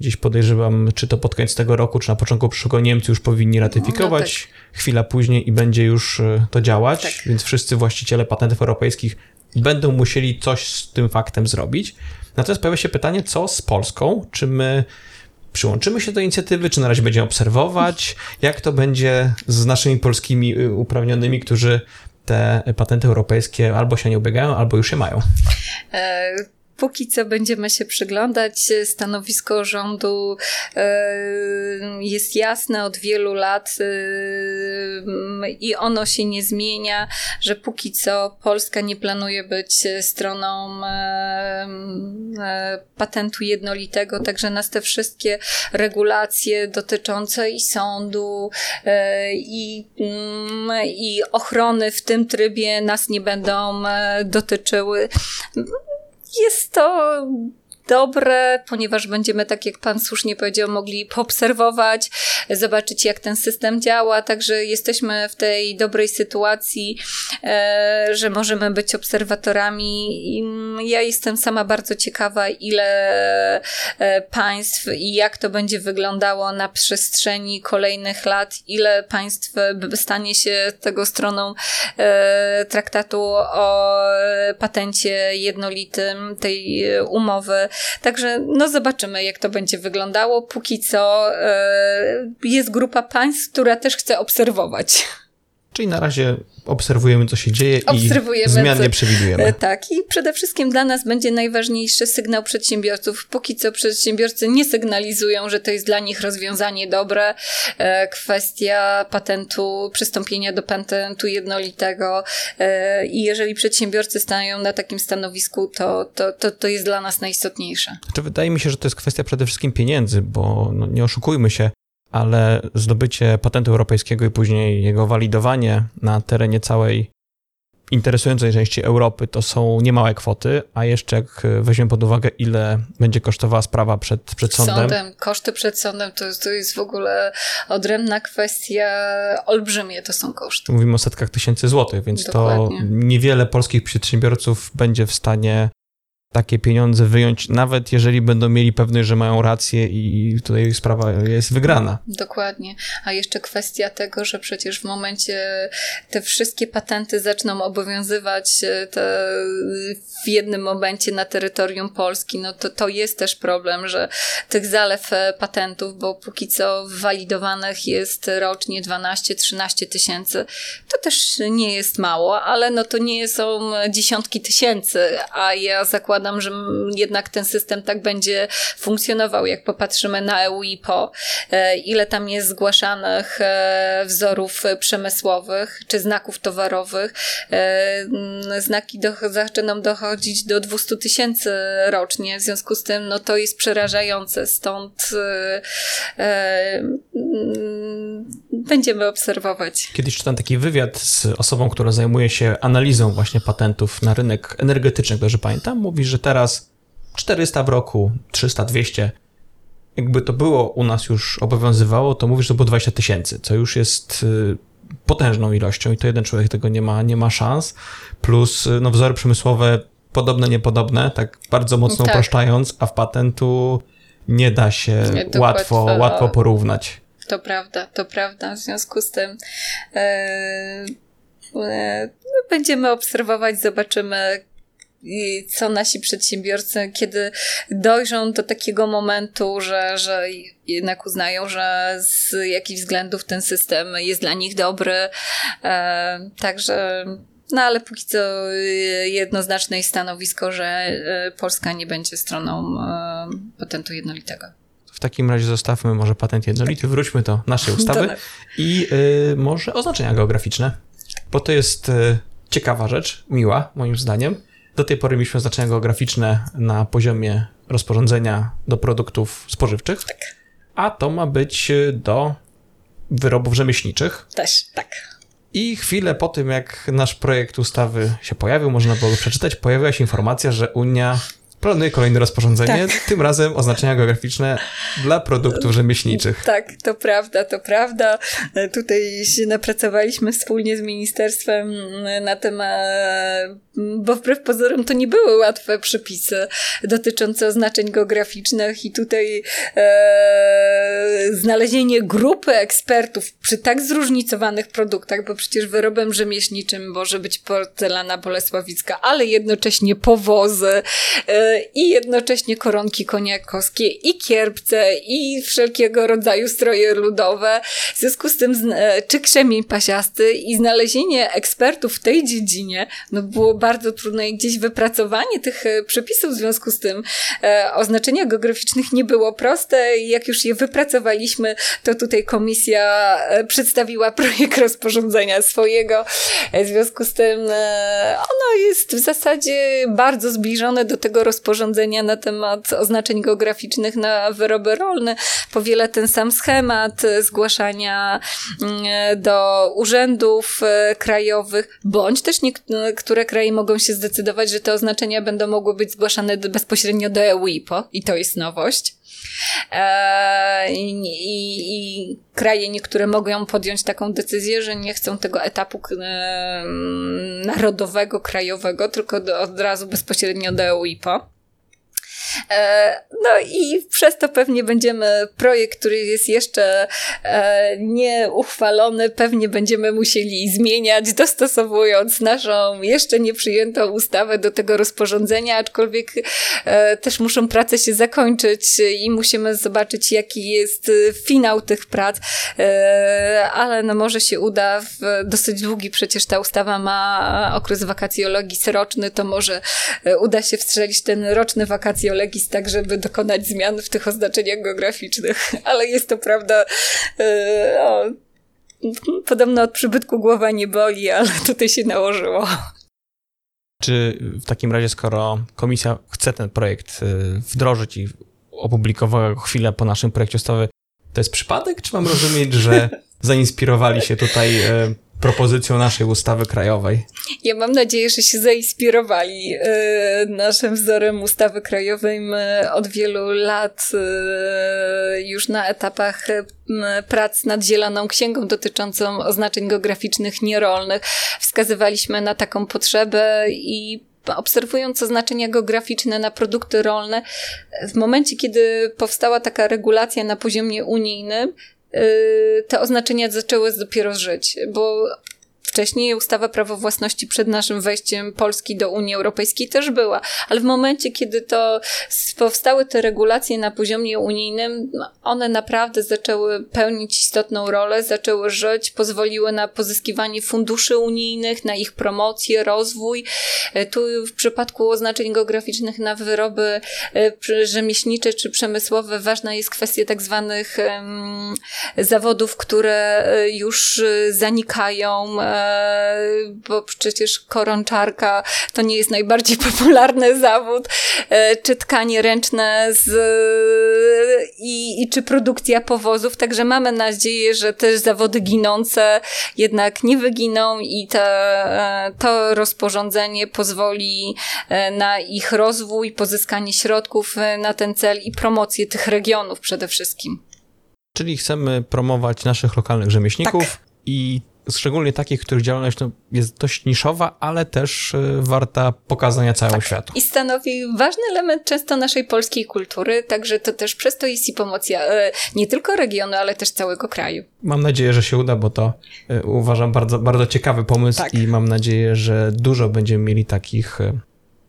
Gdzieś podejrzewam, czy to pod koniec tego roku, czy na początku przyszłego Niemcy już powinni ratyfikować, no tak. chwila później i będzie już y, to działać, tak. więc wszyscy właściciele patentów europejskich będą musieli coś z tym faktem zrobić. Natomiast pojawia się pytanie, co z Polską? Czy my przyłączymy się do inicjatywy, czy na razie będziemy obserwować? Jak to będzie z naszymi polskimi y, uprawnionymi, którzy te patenty europejskie albo się nie ubiegają, albo już je mają? E póki co będziemy się przyglądać. Stanowisko rządu e, jest jasne od wielu lat e, i ono się nie zmienia, że póki co Polska nie planuje być stroną patentu jednolitego, także nas te wszystkie regulacje dotyczące i sądu, i, mm, i ochrony w tym trybie nas nie będą dotyczyły jest to dobre, ponieważ będziemy, tak jak Pan słusznie powiedział, mogli poobserwować, zobaczyć, jak ten system działa. Także jesteśmy w tej dobrej sytuacji, e, że możemy być obserwatorami. Ja jestem sama bardzo ciekawa, ile e, państw i jak to będzie wyglądało na przestrzeni kolejnych lat, ile państw stanie się tego stroną e, traktatu o patencie jednolitym, tej umowy. Także no zobaczymy, jak to będzie wyglądało. Póki co e, jest grupa państw, która też chce obserwować. Czyli na razie obserwujemy, co się dzieje i zmian nie przewidujemy. E, tak, i przede wszystkim dla nas będzie najważniejszy sygnał przedsiębiorców. Póki co przedsiębiorcy nie sygnalizują, że to jest dla nich rozwiązanie dobre. E, kwestia patentu, przystąpienia do patentu jednolitego e, i jeżeli przedsiębiorcy stają na takim stanowisku, to, to, to, to jest dla nas najistotniejsze. Znaczy, wydaje mi się, że to jest kwestia przede wszystkim pieniędzy, bo no, nie oszukujmy się, ale zdobycie patentu europejskiego i później jego walidowanie na terenie całej interesującej części Europy to są niemałe kwoty, a jeszcze jak weźmiemy pod uwagę, ile będzie kosztowała sprawa przed, przed sądem. sądem. Koszty przed sądem to, to jest w ogóle odrębna kwestia, olbrzymie to są koszty. Mówimy o setkach tysięcy złotych, więc Dokładnie. to niewiele polskich przedsiębiorców będzie w stanie takie pieniądze wyjąć, nawet jeżeli będą mieli pewność, że mają rację i tutaj sprawa jest wygrana. Dokładnie. A jeszcze kwestia tego, że przecież w momencie te wszystkie patenty zaczną obowiązywać e, w jednym momencie na terytorium Polski, no to to jest też problem, że tych zalew e, patentów, bo póki co walidowanych jest rocznie 12-13 tysięcy, to też nie jest mało, ale no to nie są dziesiątki tysięcy, a ja zakładam, zakładam, że jednak ten system tak będzie funkcjonował, jak popatrzymy na EU i po, e, ile tam jest zgłaszanych e, wzorów przemysłowych czy znaków towarowych. E, znaki do, dochodzić do 200 tysięcy rocznie, w związku z tym no, to jest przerażające, stąd będziemy obserwować. Kiedyś czytałem taki wywiad z osobą, która zajmuje się analizą właśnie patentów na rynek energetyczny, dobrze pamiętam. Mówi, że teraz 400 w roku, 300, 200. Jakby to było u nas już obowiązywało, to mówisz, że to było 20 tysięcy, co już jest y, potężną ilością i to jeden człowiek tego nie ma, nie ma szans. Plus y, no, wzory przemysłowe podobne, niepodobne, tak bardzo mocno tak. upraszczając, a w patentu nie da się nie, łatwo, łatwo porównać. To prawda, to prawda. W związku z tym e, no, będziemy obserwować, zobaczymy, co nasi przedsiębiorcy, kiedy dojrzą do takiego momentu, że, że jednak uznają, że z jakichś względów ten system jest dla nich dobry. E, także no ale póki co jednoznaczne jest stanowisko, że Polska nie będzie stroną patentu jednolitego. W takim razie zostawmy może patent jednolity, wróćmy do naszej ustawy tak. i y, może oznaczenia geograficzne, bo to jest y, ciekawa rzecz, miła moim zdaniem. Do tej pory mieliśmy oznaczenia geograficzne na poziomie rozporządzenia do produktów spożywczych, tak. a to ma być do wyrobów rzemieślniczych. Też, tak. I chwilę po tym, jak nasz projekt ustawy się pojawił, można było przeczytać, pojawiła się informacja, że Unia Planuje kolejne rozporządzenie, tak. tym razem oznaczenia geograficzne dla produktów rzemieślniczych. Tak, to prawda, to prawda. Tutaj się napracowaliśmy wspólnie z ministerstwem na temat, bo wbrew pozorom to nie były łatwe przepisy dotyczące oznaczeń geograficznych i tutaj e, znalezienie grupy ekspertów przy tak zróżnicowanych produktach, bo przecież wyrobem rzemieślniczym może być porcelana bolesławicka, ale jednocześnie powozy, e, i jednocześnie koronki koniakowskie, i kierpce, i wszelkiego rodzaju stroje ludowe. W związku z tym, czy krzemień pasiasty i znalezienie ekspertów w tej dziedzinie, no było bardzo trudne i gdzieś wypracowanie tych przepisów w związku z tym oznaczenia geograficznych nie było proste i jak już je wypracowaliśmy, to tutaj komisja przedstawiła projekt rozporządzenia swojego. W związku z tym ono jest w zasadzie bardzo zbliżone do tego rozporządzenia na temat oznaczeń geograficznych na wyroby rolne. Powiela ten sam schemat zgłaszania mm, do urzędów e, krajowych, bądź też niektóre kraje mogą się zdecydować, że te oznaczenia będą mogły być zgłaszane bezpośrednio do EUIPO i to jest nowość. E, I, i, I, kraje niektóre mogą podjąć taką decyzję, że nie chcą tego etapu e, narodowego, krajowego, tylko od razu bezpośrednio do EUIPO. E, no i przez to pewnie będziemy, projekt, który jest jeszcze e, nieuchwalony, pewnie będziemy musieli zmieniać, dostosowując naszą jeszcze nieprzyjętą ustawę do tego rozporządzenia, aczkolwiek e, też muszą prace się zakończyć i musimy zobaczyć, jaki jest finał tych prac, ale no może się uda, w dosyć długi przecież ta ustawa ma okres wakacjologii roczny, to może uda się wstrzelić ten roczny wakacjologii legis tak, żeby dokonać zmian w tych oznaczeniach geograficznych. Ale jest to prawda, o, podobno od przybytku głowa nie boli, ale tutaj się nałożyło. Czy w takim razie, skoro komisja chce ten projekt e, wdrożyć i opublikowała go chwilę po naszym projekcie ustawy, to jest przypadek, czy mam rozumieć, że zainspirowali się tutaj e, propozycją naszej ustawy krajowej. Ja mam nadzieję, że się zainspirowali e, naszym wzorem ustawy krajowej. My od wielu lat e, już na etapach prac nad Zieloną Księgą dotyczącą oznaczeń geograficznych nierolnych wskazywaliśmy na taką potrzebę i obserwując oznaczenia geograficzne na produkty rolne, w momencie, kiedy powstała taka regulacja na poziomie unijnym, te oznaczenia zaczęły dopiero żyć, bo Wcześniej ustawa prawo własności przed naszym wejściem Polski do Unii Europejskiej też była, ale w momencie, kiedy to powstały te regulacje na poziomie unijnym, one naprawdę zaczęły pełnić istotną rolę, zaczęły żyć, pozwoliły na pozyskiwanie funduszy unijnych, na ich promocję, rozwój. E, tu w przypadku oznaczeń geograficznych na wyroby e, rzemieślnicze czy przemysłowe ważna jest kwestia tak zwanych zawodów, które e, już zanikają, bo przecież koronczarka to nie jest najbardziej popularny zawód, e, czy tkanie ręczne z, i, i czy produkcja powozów, także mamy nadzieję, że też zawody ginące jednak nie wyginą i te, e, to rozporządzenie pozwoli e, na ich rozwój, pozyskanie środków na ten cel i promocję tych regionów przede wszystkim. Czyli chcemy promować naszych lokalnych rzemieślników tak. i szczególnie takich, których działalność no, jest dość niszowa, ale też y, warta pokazania całemu tak. światu. I stanowi ważny element często naszej polskiej kultury, także to też przez to jest i pomoc y, nie tylko regionu, ale też całego kraju. Mam nadzieję, że się uda, bo to y, uważam bardzo, bardzo ciekawy pomysł tak. i mam nadzieję, że dużo będziemy mieli takich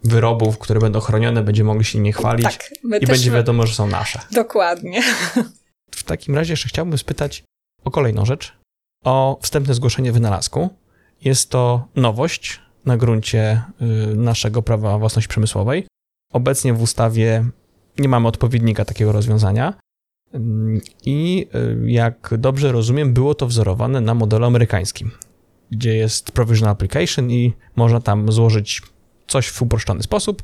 wyrobów, które będą chronione, będziemy mogli się nimi chwalić tak, i będzie wiadomo, że są nasze. Dokładnie. W takim razie jeszcze chciałbym spytać o kolejną rzecz, o wstępne zgłoszenie wynalazku. Jest to nowość na gruncie y, naszego prawa własności przemysłowej. Obecnie w ustawie nie mamy odpowiednika takiego rozwiązania. Mm, I y, jak dobrze rozumiem, było to wzorowane na modelu amerykańskim, gdzie jest provisional application i można tam złożyć coś w uproszczony sposób,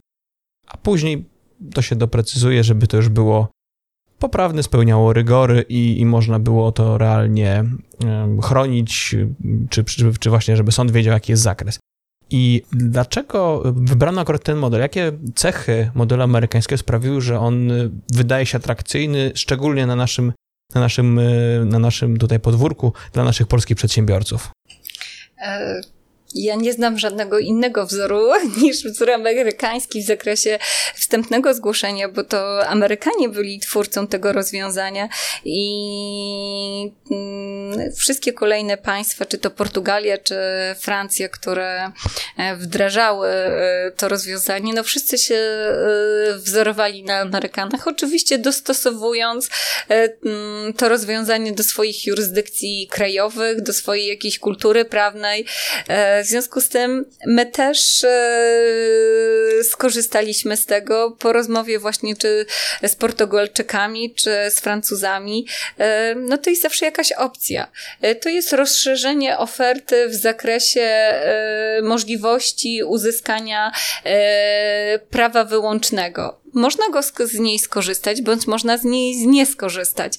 a później to się doprecyzuje, żeby to już było poprawne, spełniało rygory i, i można było to realnie chronić, czy, czy, czy właśnie, żeby sąd wiedział, jaki jest zakres. I dlaczego wybrano akurat ten model? Jakie cechy modelu amerykańskiego sprawiły, że on wydaje się atrakcyjny, szczególnie na naszym, na naszym, na naszym tutaj podwórku, dla naszych polskich przedsiębiorców? Ja nie znam żadnego innego wzoru niż wzór amerykański w zakresie wstępnego zgłoszenia, bo to Amerykanie byli twórcą tego rozwiązania i mm, wszystkie kolejne państwa, czy to Portugalia, czy Francja, które e, wdrażały e, to rozwiązanie, no wszyscy się e, wzorowali na Amerykanach, oczywiście dostosowując mm, to rozwiązanie do swoich jurysdykcji krajowych, do swojej jakiejś kultury prawnej, w związku z tym my też e, skorzystaliśmy z tego po rozmowie właśnie czy z Portugalczykami, czy z Francuzami. E, no to jest zawsze jakaś opcja. E, to jest rozszerzenie oferty w zakresie możliwości uzyskania prawa wyłącznego. Można go z niej skorzystać, bądź można z niej nie skorzystać.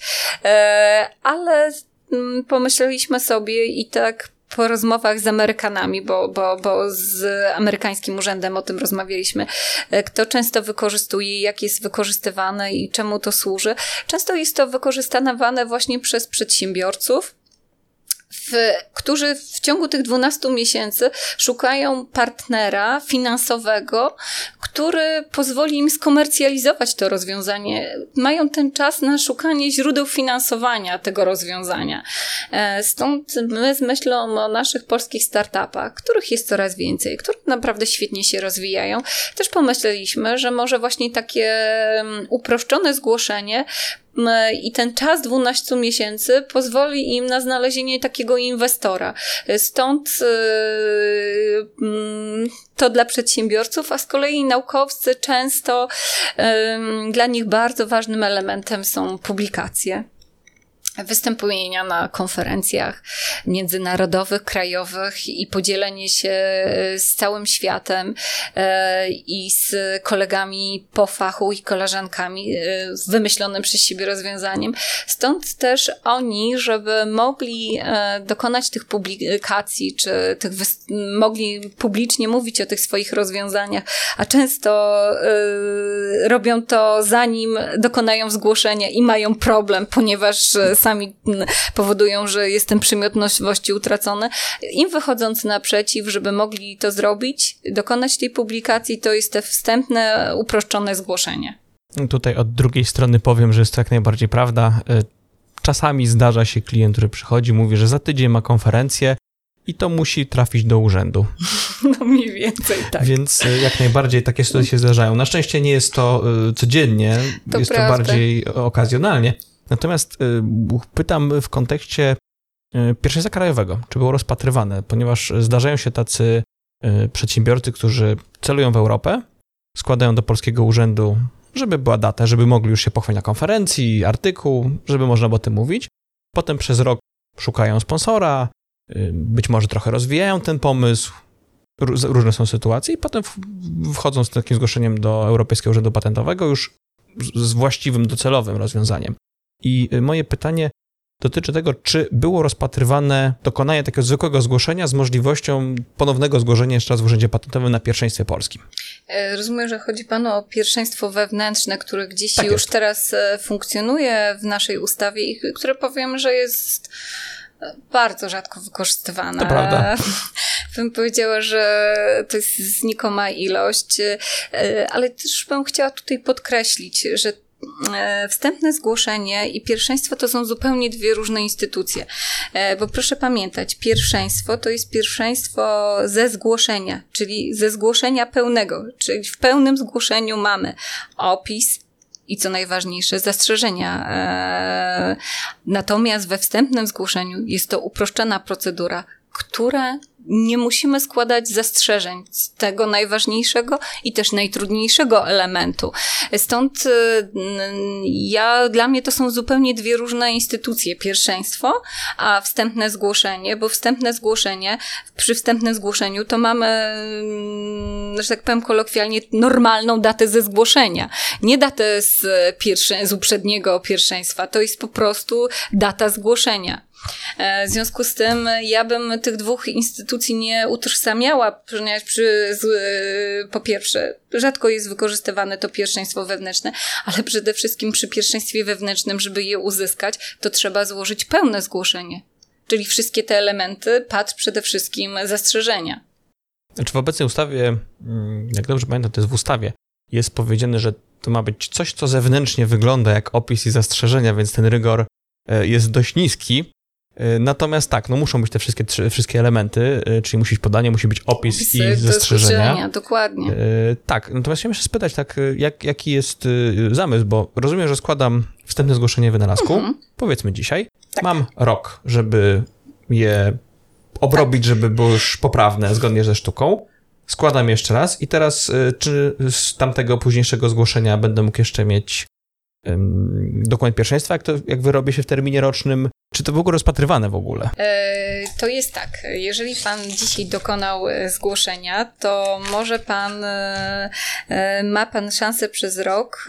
Ale mm, pomyśleliśmy sobie i tak po rozmowach z Amerykanami, bo, bo, bo z amerykańskim urzędem o tym rozmawialiśmy, e, kto często wykorzystuje, jak jest wykorzystywane i czemu to służy. Często jest to wykorzystywane właśnie przez przedsiębiorców, w, którzy w ciągu tych 12 miesięcy szukają partnera finansowego, który pozwoli im skomercjalizować to rozwiązanie. Mają ten czas na szukanie źródeł finansowania tego rozwiązania. E, stąd my z myślą o naszych polskich startupach, których jest coraz więcej, które naprawdę świetnie się rozwijają, też pomyśleliśmy, że może właśnie takie mm, uproszczone zgłoszenie i ten czas 12 miesięcy pozwoli im na znalezienie takiego inwestora. Stąd y, mm, to dla przedsiębiorców, a z kolei naukowcy często dla nich bardzo ważnym elementem są publikacje występowania na konferencjach międzynarodowych, krajowych i podzielenie się e, z całym światem e, i z kolegami po fachu i koleżankami e, z wymyślonym przez siebie rozwiązaniem. Stąd też oni, żeby mogli dokonać tych publikacji, czy tych mogli publicznie mówić o tych swoich rozwiązaniach, a często robią to zanim dokonają zgłoszenia i mają problem, ponieważ sami powodują, że jest ten przymiotności utracony. Im wychodząc naprzeciw, żeby mogli to zrobić, dokonać tej publikacji, to jest te wstępne, uproszczone zgłoszenie. Tutaj od drugiej strony powiem, że jest to jak najbardziej prawda. Y, czasami zdarza się klient, który przychodzi, mówi, że za tydzień ma konferencję, i to musi trafić do urzędu. No mniej więcej tak. Więc y, jak najbardziej takie sytuacje się zdarzają. Na szczęście nie jest to y, codziennie, to jest prawda. to bardziej okazjonalnie. Natomiast y, pytam w kontekście y, pierwszeństwa krajowego, czy było rozpatrywane, ponieważ zdarzają się tacy y, przedsiębiorcy, którzy celują w Europę, składają do polskiego urzędu, żeby była data, żeby mogli już się pochwalić na konferencji, artykuł, żeby można było o tym mówić. Potem przez rok szukają sponsora, być może trochę rozwijają ten pomysł, różne są sytuacje i potem wchodzą z takim zgłoszeniem do Europejskiego Urzędu Patentowego już z właściwym, docelowym rozwiązaniem. I y, moje pytanie dotyczy tego, czy było rozpatrywane dokonanie takiego zwykłego zgłoszenia z możliwością ponownego zgłoszenia jeszcze raz w Urzędzie Patentowym na pierwszeństwie polskim. E, rozumiem, że chodzi Panu o pierwszeństwo wewnętrzne, które gdzieś tak już jest. teraz e, funkcjonuje w naszej ustawie i które powiem, że jest e, bardzo rzadko wykorzystywane. To prawda. Bym powiedziała, że to jest znikoma ilość, ale też bym chciała tutaj podkreślić, że wstępne zgłoszenie i pierwszeństwo to są zupełnie dwie różne instytucje. E, bo proszę pamiętać, pierwszeństwo to jest pierwszeństwo ze zgłoszenia, czyli ze zgłoszenia pełnego, czyli w pełnym zgłoszeniu mamy opis, i co najważniejsze, zastrzeżenia. E, natomiast we wstępnym zgłoszeniu jest to uproszczona procedura, która nie musimy składać zastrzeżeń z tego najważniejszego i też najtrudniejszego elementu. Stąd y, ja, dla mnie to są zupełnie dwie różne instytucje. Pierwszeństwo, a wstępne zgłoszenie, bo wstępne zgłoszenie, przy wstępnym zgłoszeniu to mamy, mm, że tak powiem kolokwialnie, normalną datę ze zgłoszenia. Nie datę z, pierwsze, z uprzedniego pierwszeństwa, to jest po prostu data zgłoszenia. E, w związku z tym ja bym tych dwóch instytucji nie utożsamiała, ponieważ przy, po pierwsze, rzadko jest wykorzystywane to pierwszeństwo wewnętrzne, ale przede wszystkim przy pierwszeństwie wewnętrznym, żeby je uzyskać, to trzeba złożyć pełne zgłoszenie czyli wszystkie te elementy, patrz przede wszystkim zastrzeżenia. Znaczy w obecnej ustawie, mm, jak dobrze pamiętam, to jest w ustawie, jest powiedziane, że to ma być coś, co zewnętrznie wygląda jak opis i zastrzeżenia, więc ten rygor e, jest dość niski. E, natomiast tak, no muszą być te wszystkie, wszystkie elementy, e, czyli musi być podanie, musi być opis Opisy, i zastrzeżenia. Dokładnie. Tak, natomiast chciałem jeszcze spytać, tak, jak, jaki jest zamysł, bo rozumiem, że składam wstępne zgłoszenie wynalazku, mhm. powiedzmy dzisiaj. Tak. Mam rok, żeby je obrobić, tak. żeby było już poprawne zgodnie ze sztuką. Składam jeszcze raz i teraz czy z tamtego późniejszego zgłoszenia będę mógł jeszcze mieć dokument pierwszeństwa, jak, to, jak wyrobię się w terminie rocznym? Czy to ogóle rozpatrywane w ogóle? E, to jest tak. Jeżeli pan dzisiaj dokonał e, zgłoszenia, to może pan, e, ma pan szansę przez rok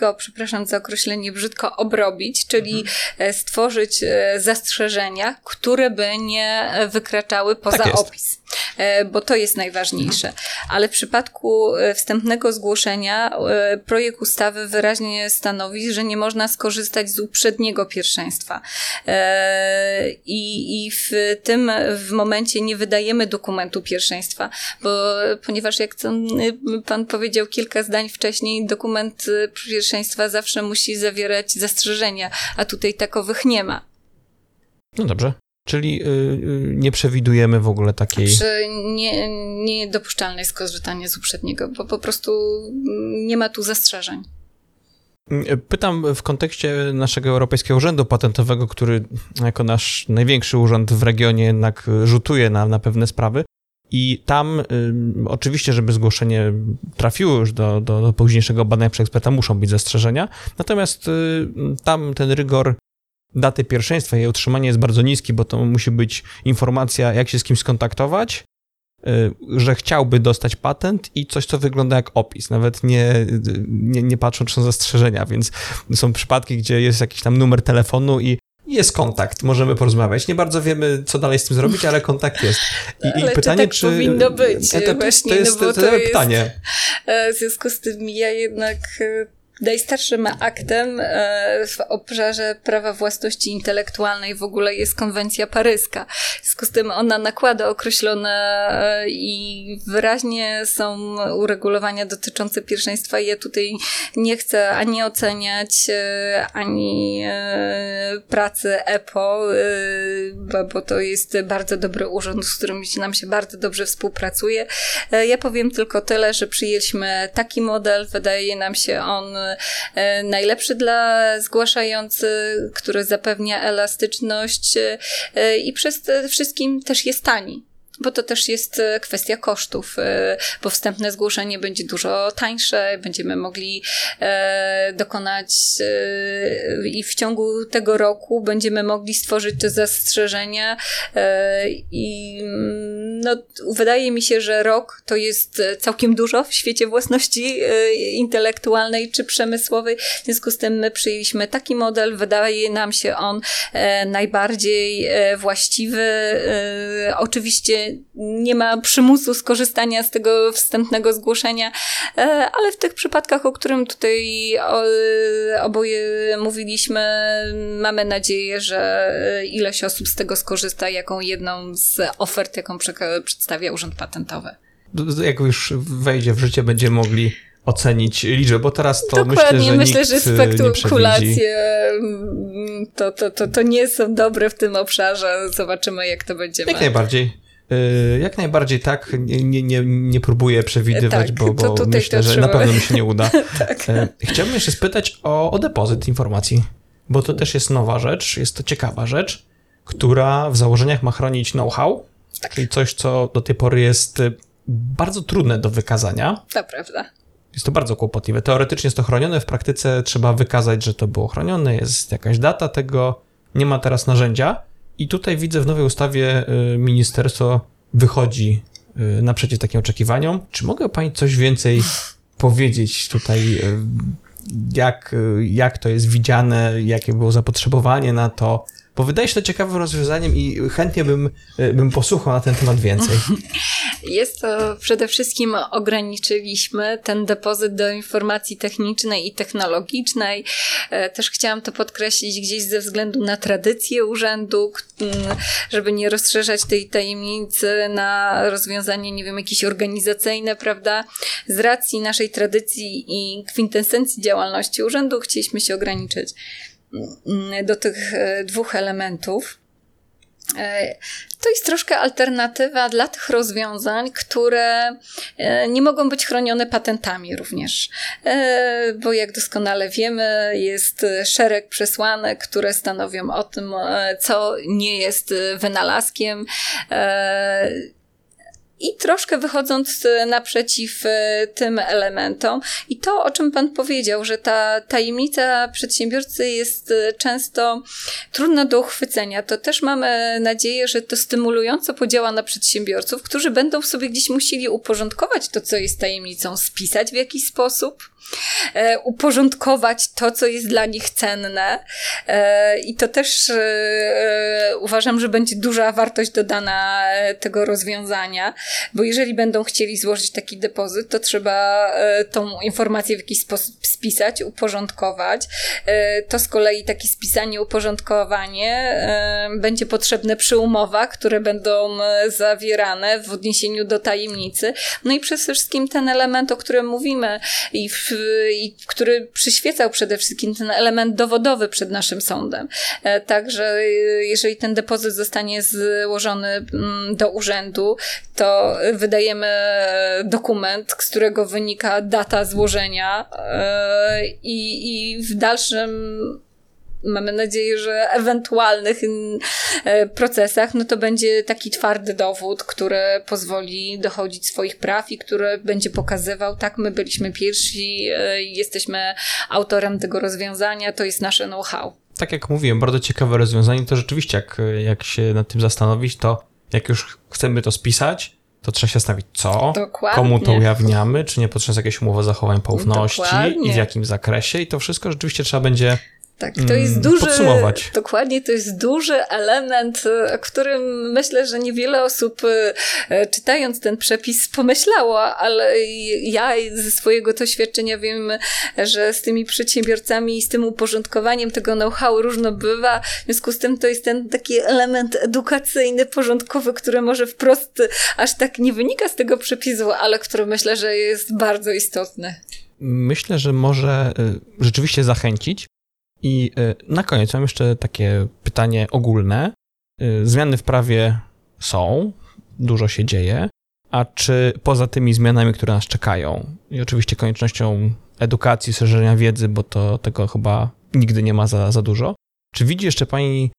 go, przepraszam za określenie, brzydko obrobić, czyli mhm. Stworzyć zastrzeżenia, które by nie wykraczały poza tak opis. E, bo to jest najważniejsze. Ale w przypadku wstępnego zgłoszenia projekt ustawy wyraźnie stanowi, że nie można skorzystać z uprzedniego pierwszeństwa. I, i w tym w momencie nie wydajemy dokumentu pierwszeństwa, bo ponieważ jak pan powiedział kilka zdań wcześniej, dokument pierwszeństwa zawsze musi zawierać zastrzeżenia, a tutaj takowych nie ma. No dobrze. Czyli yy, nie przewidujemy w ogóle takiej. Znaczy, nie, niedopuszczalne jest korzystanie z uprzedniego, bo po prostu nie ma tu zastrzeżeń. Mm, pytam w kontekście naszego Europejskiego Urzędu Patentowego, który jako nasz największy urząd w regionie jednak rzutuje na, na pewne sprawy. I tam y, oczywiście, żeby zgłoszenie trafiło już do, do, do późniejszego badania przez eksperta, muszą być zastrzeżenia. Natomiast y, tam ten rygor daty pierwszeństwa jej utrzymanie jest bardzo niski, bo to musi być informacja, jak się z kimś skontaktować, y, że chciałby dostać patent i coś, co wygląda jak opis, nawet nie, nie, nie patrząc, czy są zastrzeżenia, więc są przypadki, gdzie jest jakiś tam numer telefonu i jest kontakt, możemy porozmawiać. Nie bardzo wiemy, co dalej z tym zrobić, ale kontakt jest. I, i pytanie, tak czy. powinno być. To, właśnie, to jest, no to, to jest pytanie. E, w związku z tym ja jednak e, Najstarszym aktem e, w obszarze prawa własności intelektualnej w ogóle jest konwencja paryska. W związku z tym ona nakłada określone e, i wyraźnie są uregulowania dotyczące pierwszeństwa. Ja tutaj nie chcę ani oceniać, e, ani pracy EPO, bo to jest bardzo dobry urząd, z którym nam się bardzo dobrze współpracuje. Ja powiem tylko tyle, że przyjęliśmy taki model, wydaje nam się on najlepszy dla zgłaszających, który zapewnia elastyczność e, i przede wszystkim też jest tani bo to też jest e, kwestia kosztów, e, bo wstępne zgłoszenie będzie dużo tańsze, będziemy mogli e, dokonać i w ciągu tego roku będziemy mogli stworzyć te zastrzeżenia i no, wydaje mi się, że rok to jest całkiem dużo w świecie własności intelektualnej czy przemysłowej. W związku z tym my przyjęliśmy taki model, wydaje nam się on najbardziej właściwy. Oczywiście nie ma przymusu skorzystania z tego wstępnego zgłoszenia, e, ale w tych przypadkach, o którym tutaj oboje mówiliśmy, mamy nadzieję, że ileś osób z tego skorzysta, jaką jedną z ofert, jaką przedstawia Urząd Patentowy. Jak już wejdzie w życie, będziemy mogli ocenić liczbę, bo teraz to Dokładnie, myślę, że myślę, że spekulacje mm, to, to, to, to nie są dobre w tym obszarze. Zobaczymy, jak to będzie. Jak najbardziej. Y, jak najbardziej tak, nie, nie, nie próbuję przewidywać, tak, bo, bo myślę, że na pewno mi się nie uda. tak. Y, chciałbym jeszcze spytać o, o depozyt informacji, bo to też jest nowa rzecz, jest to ciekawa rzecz, która w założeniach ma chronić know-how, tak. czyli coś, co do tej pory jest bardzo trudne do wykazania. To prawda. Jest to bardzo kłopotliwe. Teoretycznie jest to chronione, w praktyce trzeba wykazać, że to było chronione, jest jakaś data tego, nie ma teraz narzędzia. I tutaj widzę w nowej ustawie y, ministerstwo wychodzi y, naprzeciw takim oczekiwaniom. Czy mogę Pani coś więcej powiedzieć tutaj, y, jak, jak to jest widziane, jakie było zapotrzebowanie na to? Bo wydaje się to ciekawym rozwiązaniem i chętnie bym, e, bym posłuchał na ten temat więcej. Jest to przede wszystkim ograniczyliśmy ten depozyt do informacji technicznej i technologicznej. E, też chciałam to podkreślić gdzieś ze względu na tradycję urzędu, żeby nie rozszerzać tej tajemnicy na rozwiązanie, nie wiem, jakieś organizacyjne, prawda? Z racji naszej tradycji i kwintesencji działalności urzędu chcieliśmy się ograniczyć do tych e, dwóch elementów. E, to jest troszkę alternatywa dla tych rozwiązań, które e, nie mogą być chronione patentami również. Bo jak doskonale wiemy, jest szereg przesłanek, które stanowią o tym, co nie jest wynalazkiem i troszkę wychodząc e, naprzeciw e, tym elementom. I to, o czym Pan powiedział, że ta tajemnica przedsiębiorcy jest e, często trudna do uchwycenia, to też mamy nadzieję, że to stymulująco podziała na przedsiębiorców, którzy będą sobie gdzieś musieli uporządkować to, co jest tajemnicą, spisać w jakiś sposób, uporządkować to, co jest dla nich cenne. I to też uważam, że będzie duża wartość dodana tego rozwiązania, bo jeżeli będą chcieli złożyć taki depozyt, to trzeba tą informację w jakiś sposób spisać, uporządkować. To z kolei takie spisanie, uporządkowanie będzie potrzebne przy umowach, które będą zawierane w odniesieniu do tajemnicy. No i przede wszystkim ten element, o którym mówimy i w i który przyświecał przede wszystkim ten element dowodowy przed naszym sądem. E, także e, jeżeli ten depozyt zostanie złożony mm, do urzędu, to wydajemy dokument, z którego wynika data złożenia e, i, i w dalszym mamy nadzieję, że ewentualnych e, procesach, no to będzie taki twardy dowód, który pozwoli dochodzić swoich praw i który będzie pokazywał, tak, my byliśmy pierwsi, e, jesteśmy autorem tego rozwiązania, to jest nasze know-how. Tak jak mówiłem, bardzo ciekawe rozwiązanie, to rzeczywiście jak, jak się nad tym zastanowić, to jak już chcemy to spisać, to trzeba się stawić co, Dokładnie. komu to ujawniamy, czy nie potrzeba jakieś umowy zachowań poufności Dokładnie. i w jakim zakresie i to wszystko rzeczywiście trzeba będzie tak, to jest mm, duży. Podsumować. Dokładnie, to jest duży element, o którym myślę, że niewiele osób e, czytając ten przepis pomyślało, ale ja ze swojego doświadczenia wiem, że z tymi przedsiębiorcami i z tym uporządkowaniem tego know-how różno bywa. W związku z tym to jest ten taki element edukacyjny, porządkowy, który może wprost aż tak nie wynika z tego przepisu, ale który myślę, że jest bardzo istotny. Myślę, że może e, rzeczywiście zachęcić i y, na koniec mam jeszcze takie pytanie ogólne. Y, zmiany w prawie są, dużo się dzieje, a czy poza tymi zmianami, które nas czekają, i oczywiście koniecznością edukacji, szerzenia wiedzy, bo to tego chyba nigdy nie ma za, za dużo, czy widzi jeszcze Pani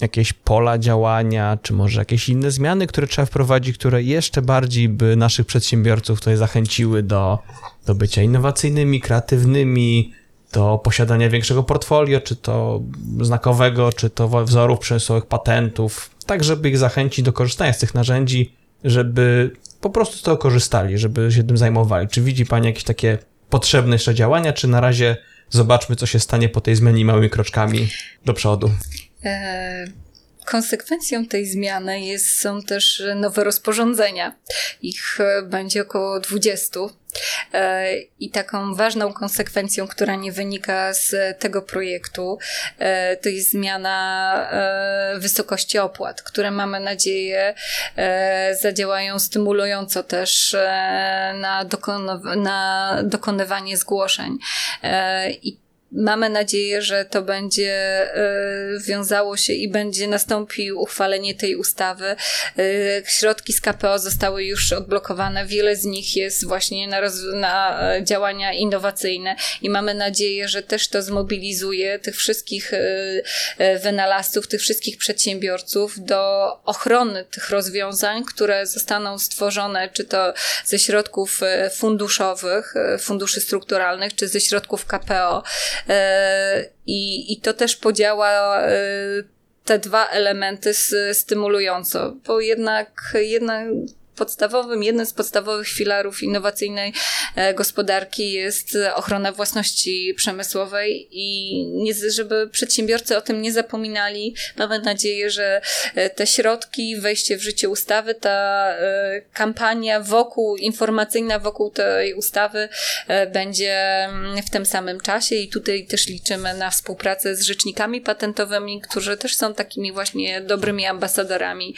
jakieś pola działania, czy może jakieś inne zmiany, które trzeba wprowadzić, które jeszcze bardziej by naszych przedsiębiorców tutaj zachęciły do, do bycia innowacyjnymi, kreatywnymi, do posiadania większego portfolio, czy to znakowego, czy to wzorów przemysłowych, patentów, tak żeby ich zachęcić do korzystania z tych narzędzi, żeby po prostu z tego korzystali, żeby się tym zajmowali. Czy widzi Pani jakieś takie potrzebne jeszcze działania, czy na razie zobaczmy, co się stanie po tej zmianie małymi kroczkami do przodu? E, konsekwencją tej zmiany jest, są też nowe rozporządzenia. Ich e, będzie około 20 E, I taką ważną konsekwencją, która nie wynika z tego projektu, e, to jest zmiana wysokości opłat, które mamy nadzieję zadziałają stymulująco też na dokonywanie zgłoszeń. I Mamy nadzieję, że to będzie y, wiązało się i będzie nastąpił uchwalenie tej ustawy. Y, środki z KPO zostały już odblokowane. Wiele z nich jest właśnie na, na działania innowacyjne i mamy nadzieję, że też to zmobilizuje tych wszystkich y, wynalazców, tych wszystkich przedsiębiorców do ochrony tych rozwiązań, które zostaną stworzone, czy to ze środków funduszowych, funduszy strukturalnych, czy ze środków KPO E, I, i to też podziała e, te dwa elementy stymulująco, bo jednak, jednak podstawowym, jeden z podstawowych filarów innowacyjnej e, gospodarki jest ochrona własności przemysłowej i nie, żeby przedsiębiorcy o tym nie zapominali. Mamy nadzieję, że e, te środki, wejście w życie ustawy, ta e, kampania wokół, informacyjna wokół tej ustawy będzie mm, w tym samym czasie i tutaj też liczymy na współpracę z rzecznikami patentowymi, którzy też są takimi właśnie dobrymi ambasadorami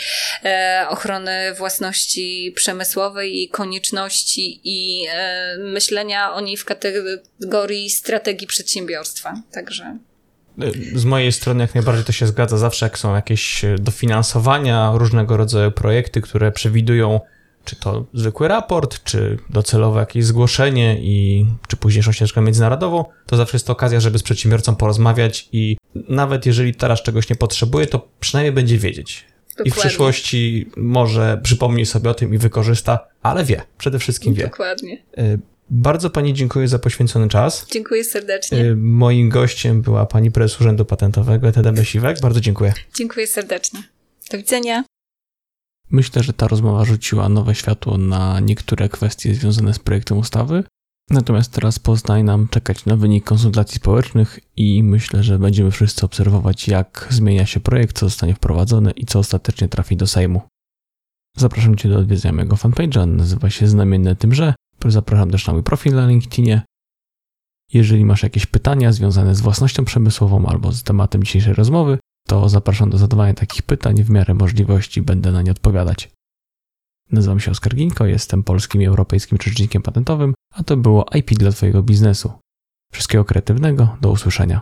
ochrony własności przemysłowej i konieczności i e, myślenia o niej w kategorii strategii przedsiębiorstwa. Także. Z mojej strony jak najbardziej to się zgadza. Zawsze jak są jakieś dofinansowania, różnego rodzaju projekty, które przewidują czy to zwykły raport, czy docelowe jakieś zgłoszenie i czy późniejszą ścieżkę międzynarodową, to zawsze jest to okazja, żeby z przedsiębiorcą porozmawiać i nawet jeżeli teraz czegoś nie potrzebuje, to przynajmniej będzie wiedzieć. Dokładnie. I w przyszłości może przypomni sobie o tym i wykorzysta, ale wie, przede wszystkim wie. Dokładnie. E, bardzo Pani dziękuję za poświęcony czas. Dziękuję serdecznie. E, moim gościem była Pani Prezes Urzędu Patentowego Teda Besiwek. Bardzo dziękuję. Dziękuję serdecznie. Do widzenia. Myślę, że ta rozmowa rzuciła nowe światło na niektóre kwestie związane z projektem ustawy, Natomiast teraz poznaje nam czekać na wynik konsultacji społecznych i myślę, że będziemy wszyscy obserwować, jak zmienia się projekt, co zostanie wprowadzone i co ostatecznie trafi do Sejmu. Zapraszam Cię do odwiedzenia mojego fanpage'a, nazywa się Znamienne Tymże. Zapraszam też na mój profil na LinkedInie. Jeżeli masz jakieś pytania związane z własnością przemysłową albo z tematem dzisiejszej rozmowy, to zapraszam do zadawania takich pytań, w miarę możliwości będę na nie odpowiadać. Nazywam się Oskar Ginko, jestem polskim i europejskim rzecznikiem patentowym, a to było IP dla Twojego biznesu. Wszystkiego kreatywnego, do usłyszenia.